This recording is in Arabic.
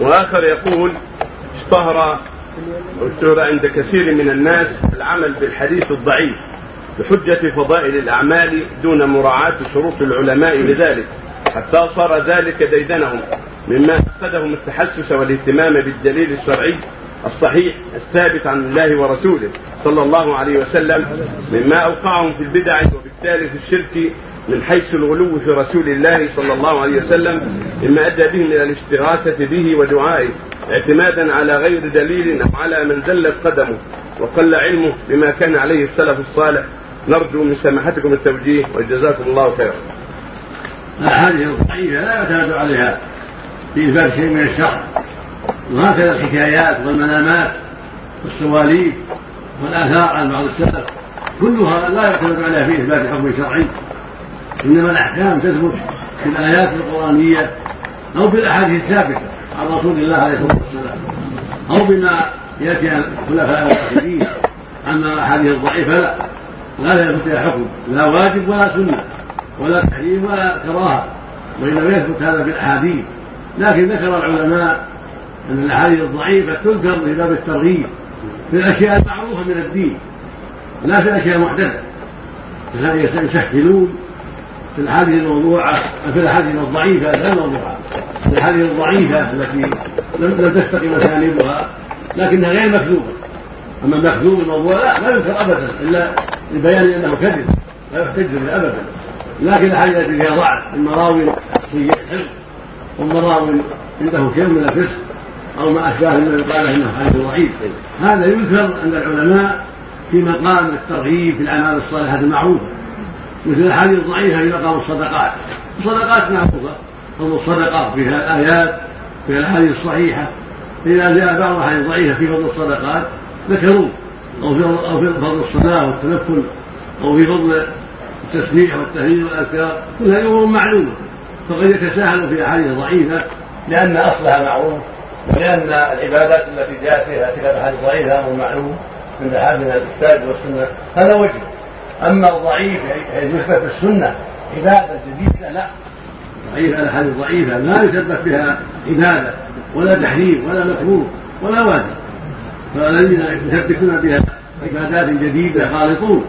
واخر يقول اشتهر اشتهر عند كثير من الناس العمل بالحديث الضعيف بحجة فضائل الأعمال دون مراعاة شروط العلماء لذلك حتى صار ذلك ديدنهم مما أفقدهم التحسس والاهتمام بالدليل الشرعي الصحيح الثابت عن الله ورسوله صلى الله عليه وسلم مما أوقعهم في البدع وبالتالي في الشرك من حيث الغلو في رسول الله صلى الله عليه وسلم مما أدى بهم إلى الاستغاثه به ودعائه اعتمادا على غير دليل أو على من زلت قدمه وقل علمه بما كان عليه السلف الصالح. نرجو من سماحتكم التوجيه وجزاكم الله خيرا. الاحاديث الضعيفه لا يعتمد عليها في إثبات شيء من الشرع. وهكذا الحكايات والمنامات والسواليف والآثار عن بعض السلف كلها لا يعتمد عليها في إثبات حكم شرعي. إنما الأحكام تثبت في الآيات القرآنية أو في الأحاديث الثابتة عن رسول الله عليه الصلاة والسلام أو بما يأتي عن الخلفاء الراشدين أما الأحاديث الضعيفة لا. لا يثبت فيها حكم لا واجب ولا سنة ولا تحريم ولا كراهة وانما يثبت هذا في الأحاديث. لكن ذكر العلماء أن الأحاديث الضعيفة تذكر في باب الترغيب في الأشياء المعروفة من الدين لا في الأشياء المحدثة. يسهلون في الاحاديث الموضوعة في الاحاديث الضعيفة لا الموضوعة في الاحاديث الضعيفة التي لم تستقم اساليبها لكنها غير مكذوبة. أما المكذوب الموضوع لا لا يذكر ابدا إلا لبيان أنه كذب لا يحتج به ابدا. لكن الاحاديث التي فيها ضعف المراوي سيء الحفظ والمراوي عنده شيء من الفسق أو ما أشباه مما يقال إنه حديث ضعيف. هذا يذكر عند العلماء في مقام الترغيب في الأعمال الصالحة المعروفة. مثل الاحاديث الضعيفه في مقام الصدقات. الصدقات معروفة فضل الصدقة فيها الآيات فيها الأحاديث الصحيحة. فاذا جاء بعض الأحاديث الضعيفة في فضل الصدقات ذكروه أو في أو في فضل الصلاة والتنفل أو في فضل التسبيح والتهليل والأذكار. كلها أمور معلومة. فقد يتساهل في أحاديث ضعيفة لأن أصلها معروف ولأن العبادات التي جاءت فيها تلك الأحاديث ضعيفه أمر معلوم من الأحاديث الكتاب والسنة. هذا وجه. أما الضعيف يثبت السنة عبادة جديدة لا. ضعيف الاحاديث ضعيفه ما يثبت بها عبادة ولا تحريم ولا مكروه ولا واجب. فالذين يثبتون بها عبادات جديدة خالطون.